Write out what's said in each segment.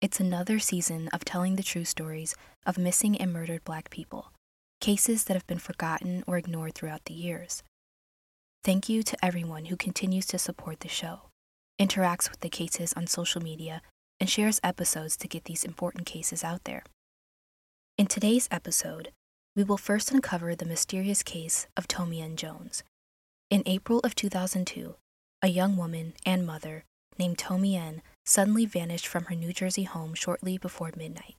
It's another season of telling the true stories of missing and murdered Black people, cases that have been forgotten or ignored throughout the years. Thank you to everyone who continues to support the show, interacts with the cases on social media, and shares episodes to get these important cases out there. In today's episode, we will first uncover the mysterious case of Tomiene Jones. In April of 2002, a young woman and mother named Tomiene suddenly vanished from her New Jersey home shortly before midnight,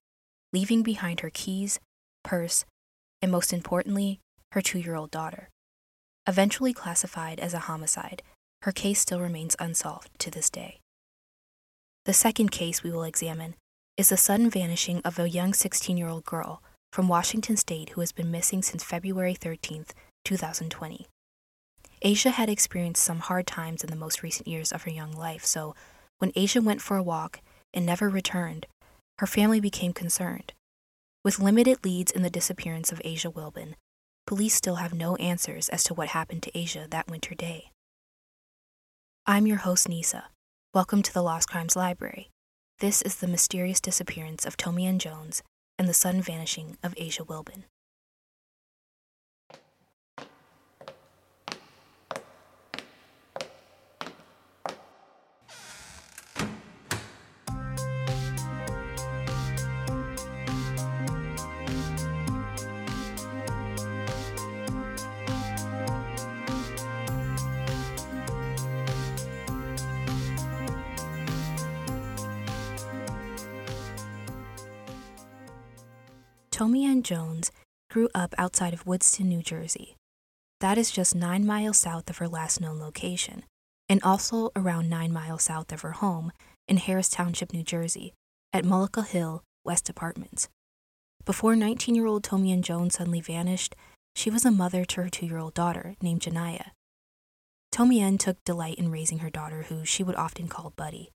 leaving behind her keys, purse, and most importantly, her two year old daughter. Eventually classified as a homicide, her case still remains unsolved to this day. The second case we will examine is the sudden vanishing of a young 16 year old girl from Washington State who has been missing since February 13, 2020. Asia had experienced some hard times in the most recent years of her young life, so when Asia went for a walk and never returned, her family became concerned. With limited leads in the disappearance of Asia Wilbon, police still have no answers as to what happened to Asia that winter day. I'm your host, Nisa. Welcome to the Lost Crimes Library. This is the mysterious disappearance of Tomiene Jones and the sudden vanishing of Asia Wilbon. Tomiene Jones grew up outside of Woodstown, New Jersey. That is just nine miles south of her last known location, and also around nine miles south of her home in Harrison Township, New Jersey, at Mullica Hill West Apartments. Before 19 year old Tomiene Jones suddenly vanished, she was a mother to her two year old daughter named Janiyah. Tomiene took delight in raising her daughter, who she would often call Buddy.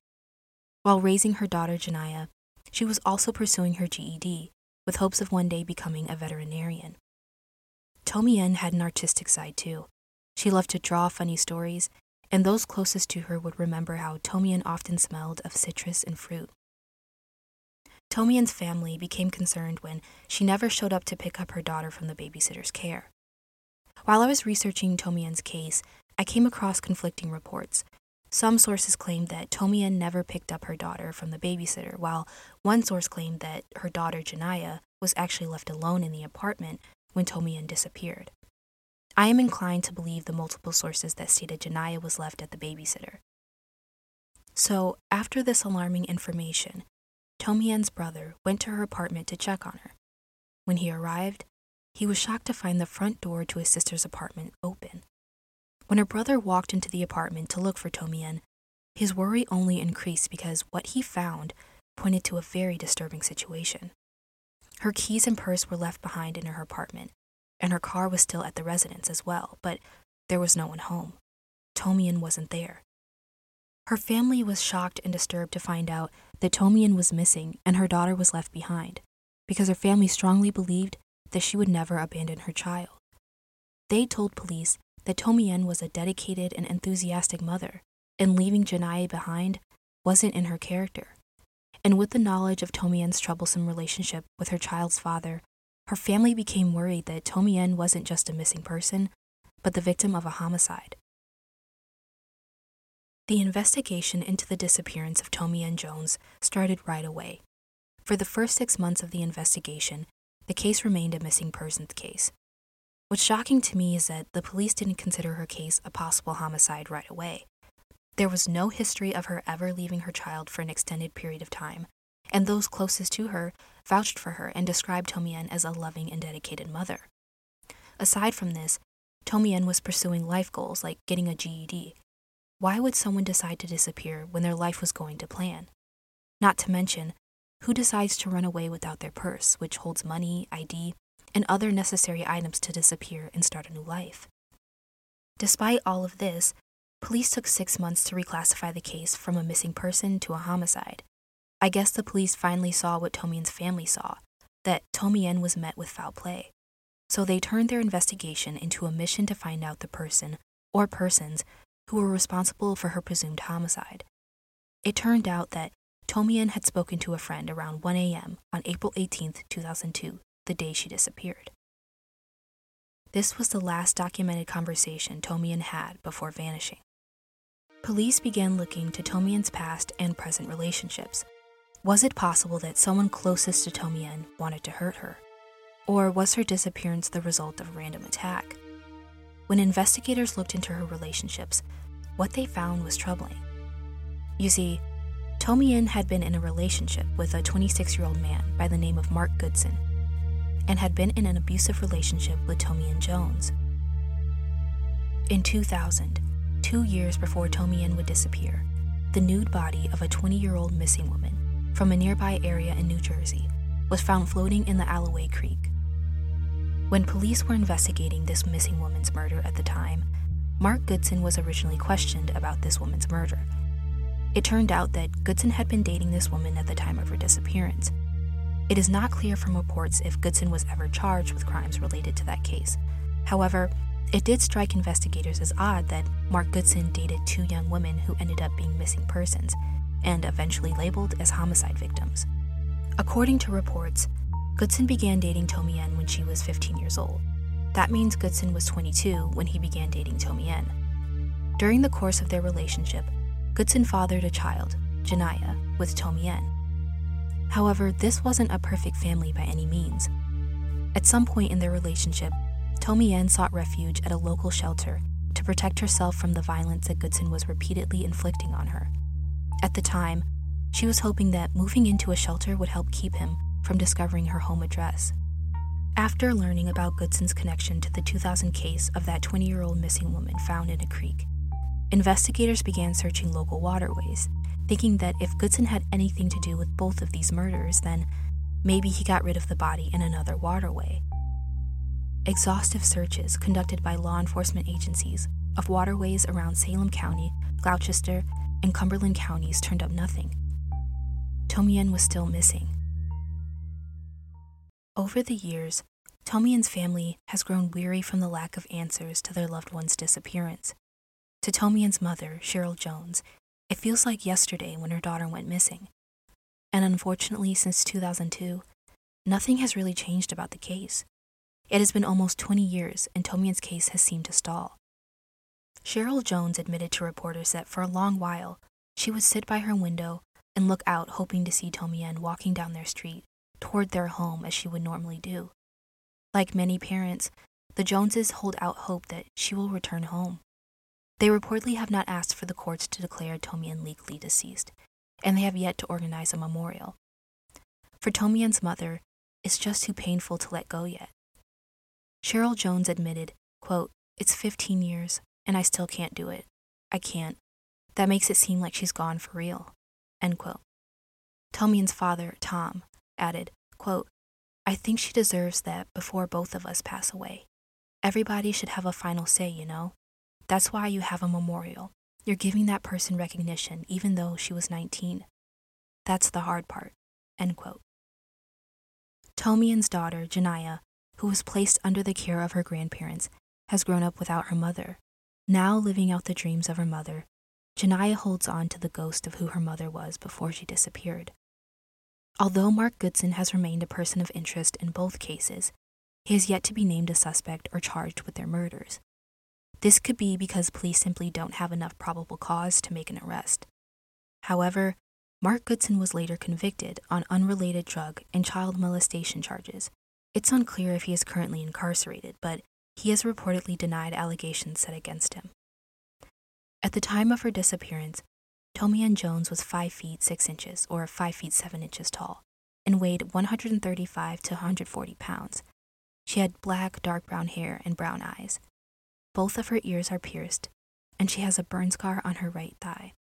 While raising her daughter Janiyah, she was also pursuing her GED with hopes of one day becoming a veterinarian. Tomiene had an artistic side too. She loved to draw funny stories, and those closest to her would remember how Tomiene often smelled of citrus and fruit. Tomiene's family became concerned when she never showed up to pick up her daughter from the babysitter's care. While I was researching Tomiene's case, I came across conflicting reports, some sources claimed that Tomiene never picked up her daughter from the babysitter, while one source claimed that her daughter Janiyah was actually left alone in the apartment when Tomiene disappeared. I am inclined to believe the multiple sources that stated Janiyah was left at the babysitter. So, after this alarming information, Tomiene's brother went to her apartment to check on her. When he arrived, he was shocked to find the front door to his sister's apartment open. When her brother walked into the apartment to look for Tomiene, his worry only increased because what he found pointed to a very disturbing situation. Her keys and purse were left behind in her apartment, and her car was still at the residence as well, but there was no one home. Tomiene wasn't there. Her family was shocked and disturbed to find out that Tomiene was missing and her daughter was left behind, because her family strongly believed that she would never abandon her child. They told police that Tomiene was a dedicated and enthusiastic mother, and leaving Janiyah behind wasn't in her character. And with the knowledge of Tomiene's troublesome relationship with her child's father, her family became worried that Tomiene wasn't just a missing person, but the victim of a homicide. The investigation into the disappearance of Tomiene Jones started right away. For the first six months of the investigation, the case remained a missing persons case. What's shocking to me is that the police didn't consider her case a possible homicide right away. There was no history of her ever leaving her child for an extended period of time, and those closest to her vouched for her and described Tomiene as a loving and dedicated mother. Aside from this, Tomiene was pursuing life goals like getting a GED. Why would someone decide to disappear when their life was going to plan? Not to mention, who decides to run away without their purse, which holds money, ID, and other necessary items to disappear and start a new life? Despite all of this, police took six months to reclassify the case from a missing person to a homicide. I guess the police finally saw what Tomiene's family saw that Tomiene was met with foul play. So they turned their investigation into a mission to find out the person or persons who were responsible for her presumed homicide. It turned out that Tomiene had spoken to a friend around 1 a.m. on April 18, 2002, the day she disappeared. This was the last documented conversation Tomiene had before vanishing. Police began looking to Tomiene's past and present relationships. Was it possible that someone closest to Tomiene wanted to hurt her? Or was her disappearance the result of a random attack? When investigators looked into her relationships, what they found was troubling. You see, Tomiene had been in a relationship with a 26 year old man by the name of Mark Goodson and had been in an abusive relationship with Tomiene Jones. In 2000, two years before Tomiene would disappear, the nude body of a 20 year old missing woman from a nearby area in New Jersey was found floating in the Alloway Creek. When police were investigating this missing woman's murder at the time, Mark Goodson was originally questioned about this woman's murder. It turned out that Goodson had been dating this woman at the time of her disappearance. It is not clear from reports if Goodson was ever charged with crimes related to that case. However, it did strike investigators as odd that Mark Goodson dated two young women who ended up being missing persons and eventually labeled as homicide victims. According to reports, Goodson began dating Tomiene when she was 15 years old. That means Goodson was 22 when he began dating Tomiene. During the course of their relationship, Goodson fathered a child, Janiyah, with Tomiene. However, this wasn't a perfect family by any means. At some point in their relationship, Tomiene sought refuge at a local shelter to protect herself from the violence that Goodson was repeatedly inflicting on her. At the time, she was hoping that moving into a shelter would help keep him from discovering her home address. After learning about Goodson's connection to the 2000 case of that 20 year old missing woman found in a creek, investigators began searching local waterways, thinking that if Goodson had anything to do with both of these murders, then maybe he got rid of the body in another waterway. Exhaustive searches conducted by law enforcement agencies of waterways around Salem County, Gloucester, and Cumberland counties turned up nothing. Tomiene was still missing. Over the years, Tomiene's family has grown weary from the lack of answers to their loved one's disappearance. To Tomiene's mother, Cheryl Jones, it feels like yesterday when her daughter went missing. And unfortunately, since 2002, nothing has really changed about the case. It has been almost 20 years, and Tomiene's case has seemed to stall. Cheryl Jones admitted to reporters that for a long while, she would sit by her window and look out hoping to see Tomiene walking down their street toward their home as she would normally do. Like many parents, the Joneses hold out hope that she will return home. They reportedly have not asked for the courts to declare Tomiene legally deceased, and they have yet to organize a memorial. For Tomiene's mother, it's just too painful to let go yet. Cheryl Jones admitted, quote, It's 15 years, and I still can't do it. I can't. That makes it seem like she's gone for real. End quote. Tomiene's father, Tom, added, quote, I think she deserves that before both of us pass away. Everybody should have a final say, you know? That's why you have a memorial. You're giving that person recognition even though she was 19. That's the hard part. End quote. Tomiene's daughter, Janiyah, who was placed under the care of her grandparents, has grown up without her mother. Now living out the dreams of her mother, Janiyah holds on to the ghost of who her mother was before she disappeared. Although Mark Goodson has remained a person of interest in both cases, he has yet to be named a suspect or charged with their murders. This could be because police simply don't have enough probable cause to make an arrest. However, Mark Goodson was later convicted on unrelated drug and child molestation charges It's unclear if he is currently incarcerated, but he has reportedly denied allegations set against him. At the time of her disappearance, Tomiene Jones was 5 feet 6 inches, or 5 feet 7 inches tall, and weighed 135 to 140 pounds. She had black, dark brown hair and brown eyes. Both of her ears are pierced, and she has a burn scar on her right thigh.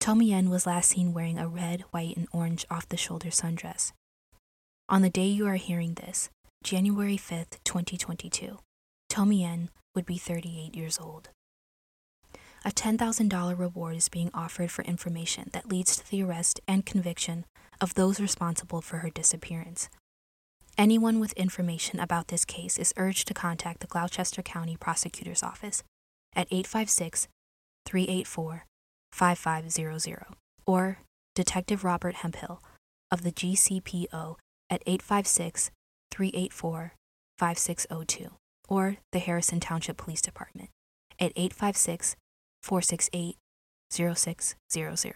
Tomiene was last seen wearing a red, white, and orange off the shoulder sundress. On the day you are hearing this, January 5th, 2022, Tomiene would be 38 years old. A $10,000 reward is being offered for information that leads to the arrest and conviction of those responsible for her disappearance. Anyone with information about this case is urged to contact the Gloucester County Prosecutor's Office at 856 384 5500 or Detective Robert Hemphill of the GCPO at 856 384 5602 or the Harrison Township Police Department at 856 468 0600.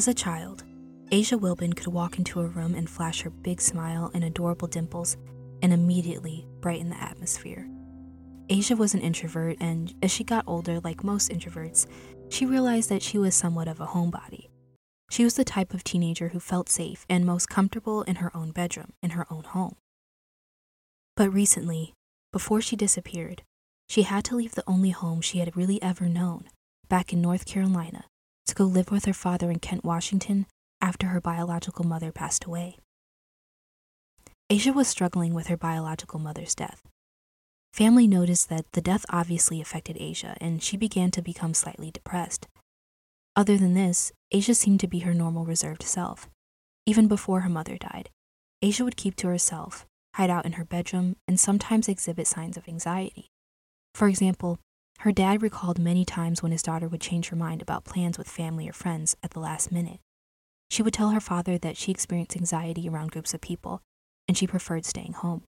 As a child, Asia Wilbon could walk into a room and flash her big smile and adorable dimples and immediately brighten the atmosphere. Asia was an introvert, and as she got older, like most introverts, she realized that she was somewhat of a homebody. She was the type of teenager who felt safe and most comfortable in her own bedroom, in her own home. But recently, before she disappeared, she had to leave the only home she had really ever known, back in North Carolina, to go live with her father in Kent, Washington, after her biological mother passed away. Asia was struggling with her biological mother's death. Family noticed that the death obviously affected Asia, and she began to become slightly depressed. Other than this, Asia seemed to be her normal reserved self. Even before her mother died, Asia would keep to herself, hide out in her bedroom, and sometimes exhibit signs of anxiety. For example, her dad recalled many times when his daughter would change her mind about plans with family or friends at the last minute. She would tell her father that she experienced anxiety around groups of people, and she preferred staying home.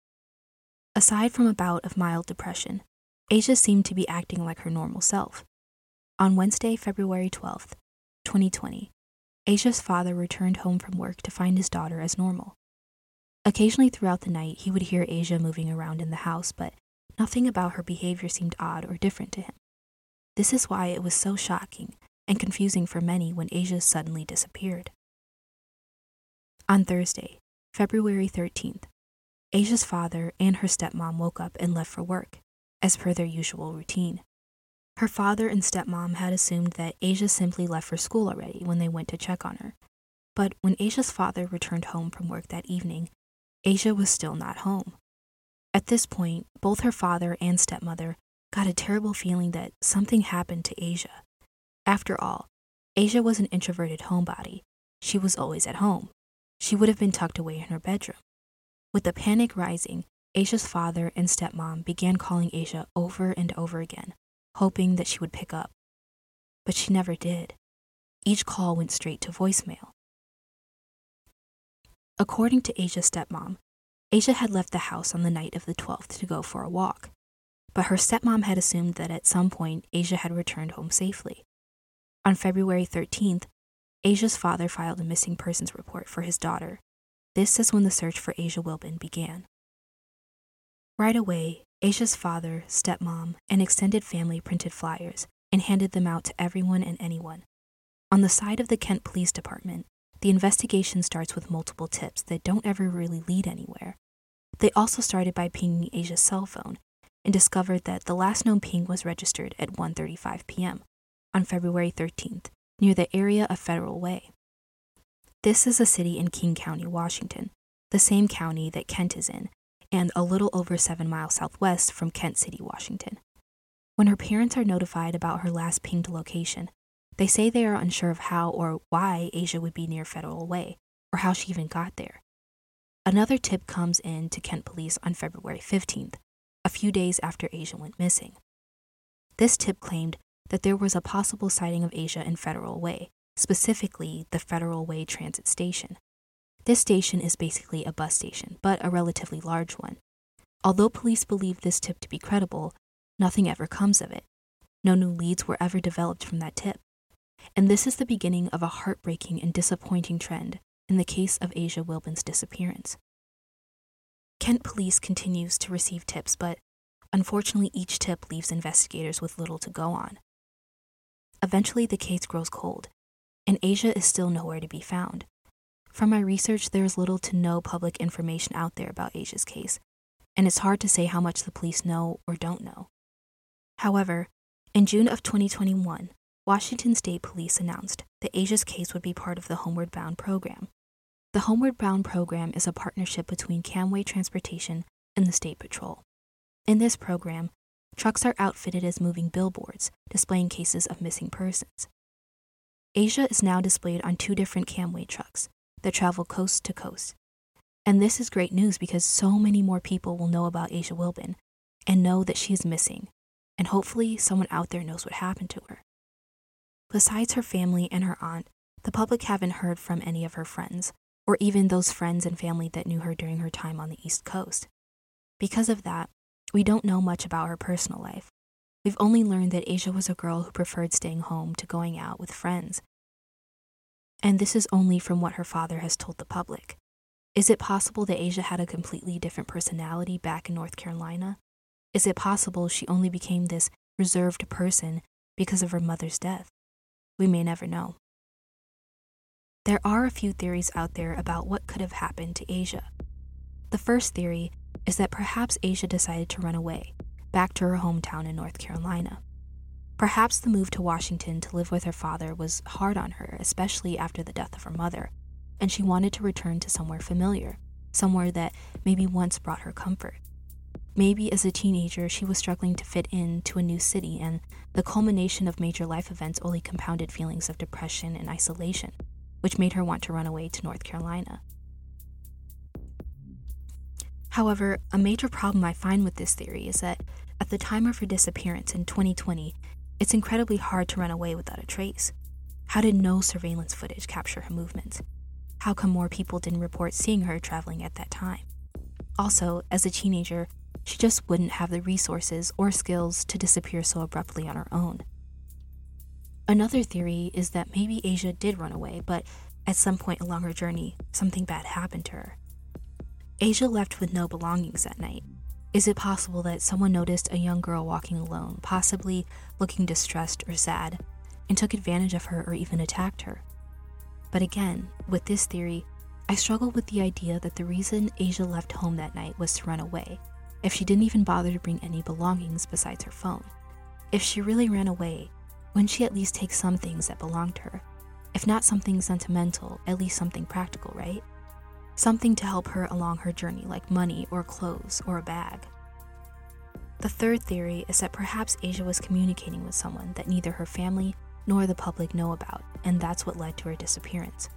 Aside from a bout of mild depression, Asia seemed to be acting like her normal self. On Wednesday, February 12th, 2020, Asia's father returned home from work to find his daughter as normal. Occasionally throughout the night, he would hear Asia moving around in the house, but nothing about her behavior seemed odd or different to him. This is why it was so shocking and confusing for many when Asia suddenly disappeared. On Thursday, February 13th, Asia's father and her stepmom woke up and left for work, as per their usual routine. Her father and stepmom had assumed that Asia simply left for school already when they went to check on her. But when Asia's father returned home from work that evening, Asia was still not home. At this point, both her father and stepmother got a terrible feeling that something happened to Asia. After all, Asia was an introverted homebody. She was always at home. She would have been tucked away in her bedroom. With the panic rising, Asia's father and stepmom began calling Asia over and over again, hoping that she would pick up. But she never did. Each call went straight to voicemail. According to Asia's stepmom, Asia had left the house on the night of the 12th to go for a walk, but her stepmom had assumed that at some point Asia had returned home safely. On February 13th, Asia's father filed a missing persons report for his daughter this is when the search for Asia Wilbon began. Right away, Asia's father, stepmom, and extended family printed flyers and handed them out to everyone and anyone. On the side of the Kent Police Department, the investigation starts with multiple tips that don't ever really lead anywhere. They also started by pinging Asia's cell phone and discovered that the last known ping was registered at 1:35 p.m. on February 13th near the area of Federal Way. This is a city in King County, Washington, the same county that Kent is in, and a little over seven miles southwest from Kent City, Washington. When her parents are notified about her last pinged location, they say they are unsure of how or why Asia would be near Federal Way, or how she even got there. Another tip comes in to Kent police on February 15th, a few days after Asia went missing. This tip claimed that there was a possible sighting of Asia in Federal Way, specifically the Federal Way Transit Station. This station is basically a bus station, but a relatively large one. Although police believe this tip to be credible, nothing ever comes of it. No new leads were ever developed from that tip. And this is the beginning of a heartbreaking and disappointing trend in the case of Asia Wilbon's disappearance. Kent police continues to receive tips, but unfortunately, each tip leaves investigators with little to go on. Eventually, the case grows cold, and Asia is still nowhere to be found. From my research, there is little to no public information out there about Asia's case, and it's hard to say how much the police know or don't know. However, in June of 2021, Washington State Police announced that Asia's case would be part of the Homeward Bound program. The Homeward Bound program is a partnership between Camway Transportation and the State Patrol. In this program, trucks are outfitted as moving billboards displaying cases of missing persons. Asia is now displayed on two different Camway trucks that travel coast to coast. And this is great news because so many more people will know about Asia Wilbon and know that she is missing, and hopefully someone out there knows what happened to her. Besides her family and her aunt, the public haven't heard from any of her friends, or even those friends and family that knew her during her time on the East Coast. Because of that, we don't know much about her personal life. We've only learned that Asia was a girl who preferred staying home to going out with friends. And this is only from what her father has told the public. Is it possible that Asia had a completely different personality back in North Carolina? Is it possible she only became this reserved person because of her mother's death? We may never know. There are a few theories out there about what could have happened to Asia. The first theory is that perhaps Asia decided to run away, back to her hometown in North Carolina. Perhaps the move to Washington to live with her father was hard on her, especially after the death of her mother, and she wanted to return to somewhere familiar, somewhere that maybe once brought her comfort. Maybe as a teenager, she was struggling to fit into a new city, and the culmination of major life events only compounded feelings of depression and isolation, which made her want to run away to North Carolina. However, a major problem I find with this theory is that at the time of her disappearance in 2020, it's incredibly hard to run away without a trace. How did no surveillance footage capture her movements? How come more people didn't report seeing her traveling at that time? Also, as a teenager, she just wouldn't have the resources or skills to disappear so abruptly on her own. Another theory is that maybe Asia did run away, but at some point along her journey, something bad happened to her. Asia left with no belongings that night. Is it possible that someone noticed a young girl walking alone, possibly looking distressed or sad, and took advantage of her or even attacked her? But again, with this theory, I struggle with the idea that the reason Asia left home that night was to run away, if she didn't even bother to bring any belongings besides her phone. If she really ran away, wouldn't she at least take some things that belonged to her? If not something sentimental, at least something practical, right? Something to help her along her journey, like money or clothes or a bag. The third theory is that perhaps Asia was communicating with someone that neither her family nor the public know about, and that's what led to her disappearance.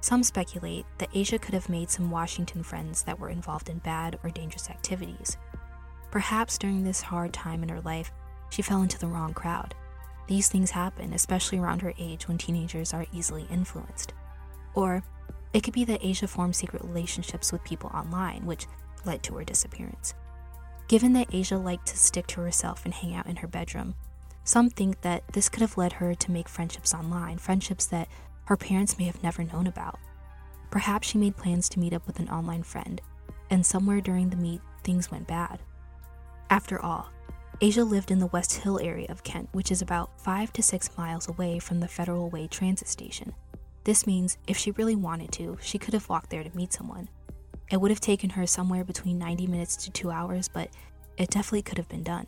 Some speculate that Asia could have made some Washington friends that were involved in bad or dangerous activities. Perhaps during this hard time in her life, she fell into the wrong crowd. These things happen, especially around her age when teenagers are easily influenced. Or it could be that Asia formed secret relationships with people online, which led to her disappearance. Given that Asia liked to stick to herself and hang out in her bedroom, some think that this could have led her to make friendships online, friendships that her parents may have never known about. Perhaps she made plans to meet up with an online friend, and somewhere during the meet, things went bad. After all, Asia lived in the West Hill area of Kent, which is about 5 to 6 miles away from the Federal Way transit station. This means if she really wanted to, she could have walked there to meet someone. It would have taken her somewhere between 90 minutes to 2 hours, but it definitely could have been done.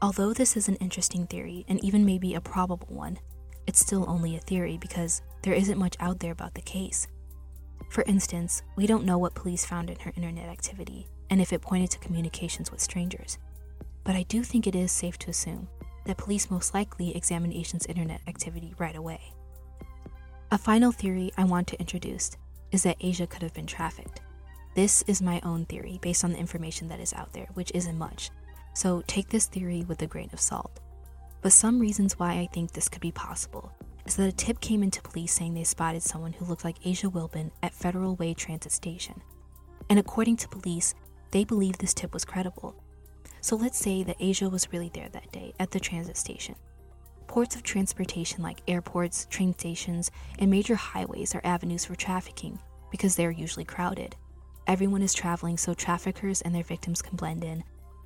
Although this is an interesting theory, and even maybe a probable one, it's still only a theory because there isn't much out there about the case. For instance, we don't know what police found in her internet activity and if it pointed to communications with strangers. But I do think it is safe to assume that police most likely examined Asia's internet activity right away. A final theory I want to introduce is that Asia could have been trafficked. This is my own theory based on the information that is out there, which isn't much, so take this theory with a grain of salt. But some reasons why I think this could be possible is that a tip came into police saying they spotted someone who looked like Asia Wilbon at Federal Way Transit Station. And according to police, they believe this tip was credible. So let's say that Asia was really there that day at the transit station. Ports of transportation like airports, train stations, and major highways are avenues for trafficking because they are usually crowded. Everyone is traveling so traffickers and their victims can blend in,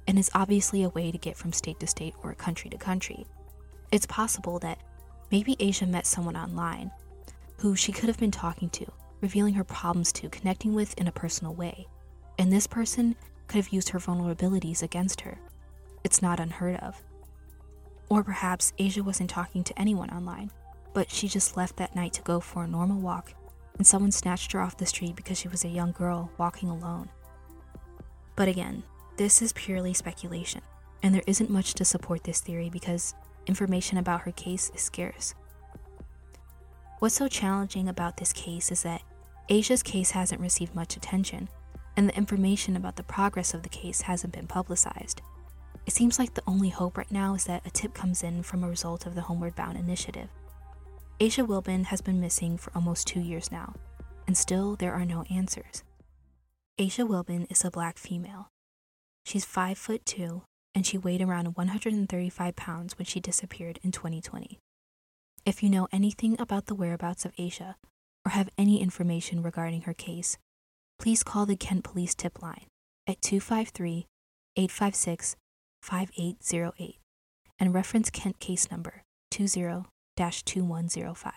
and is obviously a way to get from state to state or country to country. It's possible that maybe Asia met someone online who she could have been talking to, revealing her problems to, connecting with in a personal way. And this person could have used her vulnerabilities against her. It's not unheard of. Or perhaps Asia wasn't talking to anyone online, but she just left that night to go for a normal walk, and someone snatched her off the street because she was a young girl walking alone. But again, this is purely speculation, and there isn't much to support this theory because information about her case is scarce. What's so challenging about this case is that Asia's case hasn't received much attention, and the information about the progress of the case hasn't been publicized. It seems like the only hope right now is that a tip comes in from a result of the Homeward Bound initiative. Asia Wilbon has been missing for almost two years now, and still there are no answers. Asia Wilbon is a black female. She's 5 foot 2 and she weighed around 135 pounds when she disappeared in 2020. If you know anything about the whereabouts of Asia or have any information regarding her case, please call the Kent Police Tip Line at 253 856 5808 and reference Kent case number 20 2105.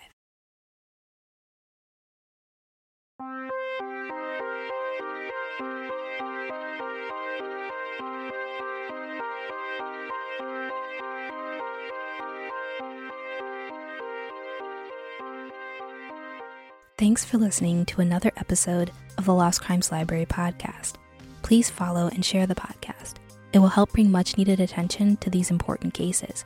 Thanks for listening to another episode of the Lost Crimes Library podcast. Please follow and share the podcast. It will help bring much needed attention to these important cases.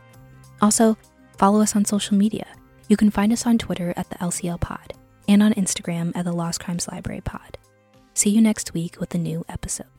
Also, follow us on social media. You can find us on Twitter at the LCL Pod and on Instagram at the Lost Crimes Library Pod. See you next week with a new episode.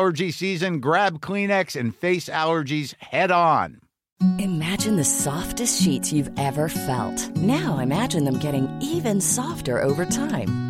allergy season, grab Kleenex and face allergies head on. Imagine the softest sheets you've ever felt. Now imagine them getting even softer over time.